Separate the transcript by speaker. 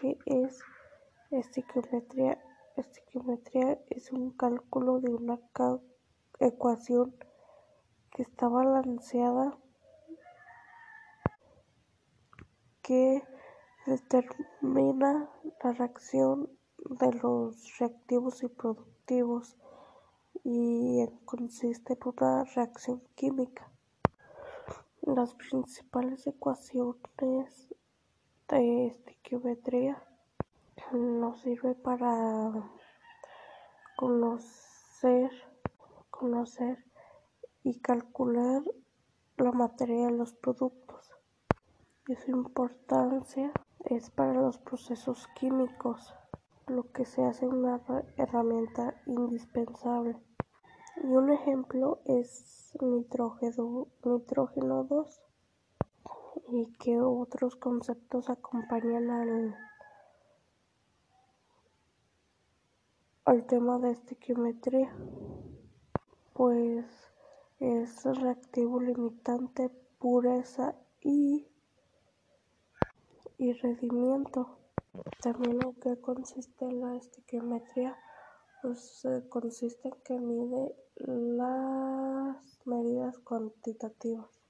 Speaker 1: ¿Qué es estequiometría? Estequiometría es un cálculo de una ecuación que está balanceada que determina la reacción de los reactivos y productivos y consiste en una reacción química. Las principales ecuaciones de estequiometría nos sirven para conocer, conocer y calcular la materia de los productos. Y su importancia es para los procesos químicos, lo que se hace una herramienta indispensable. Y un ejemplo es nitrógeno, nitrógeno 2 y qué otros conceptos acompañan al, al tema de estequiometría. Pues es reactivo limitante, pureza y, y rendimiento. También lo que consiste la estequiometría, pues consiste en que mide las medidas cuantitativas.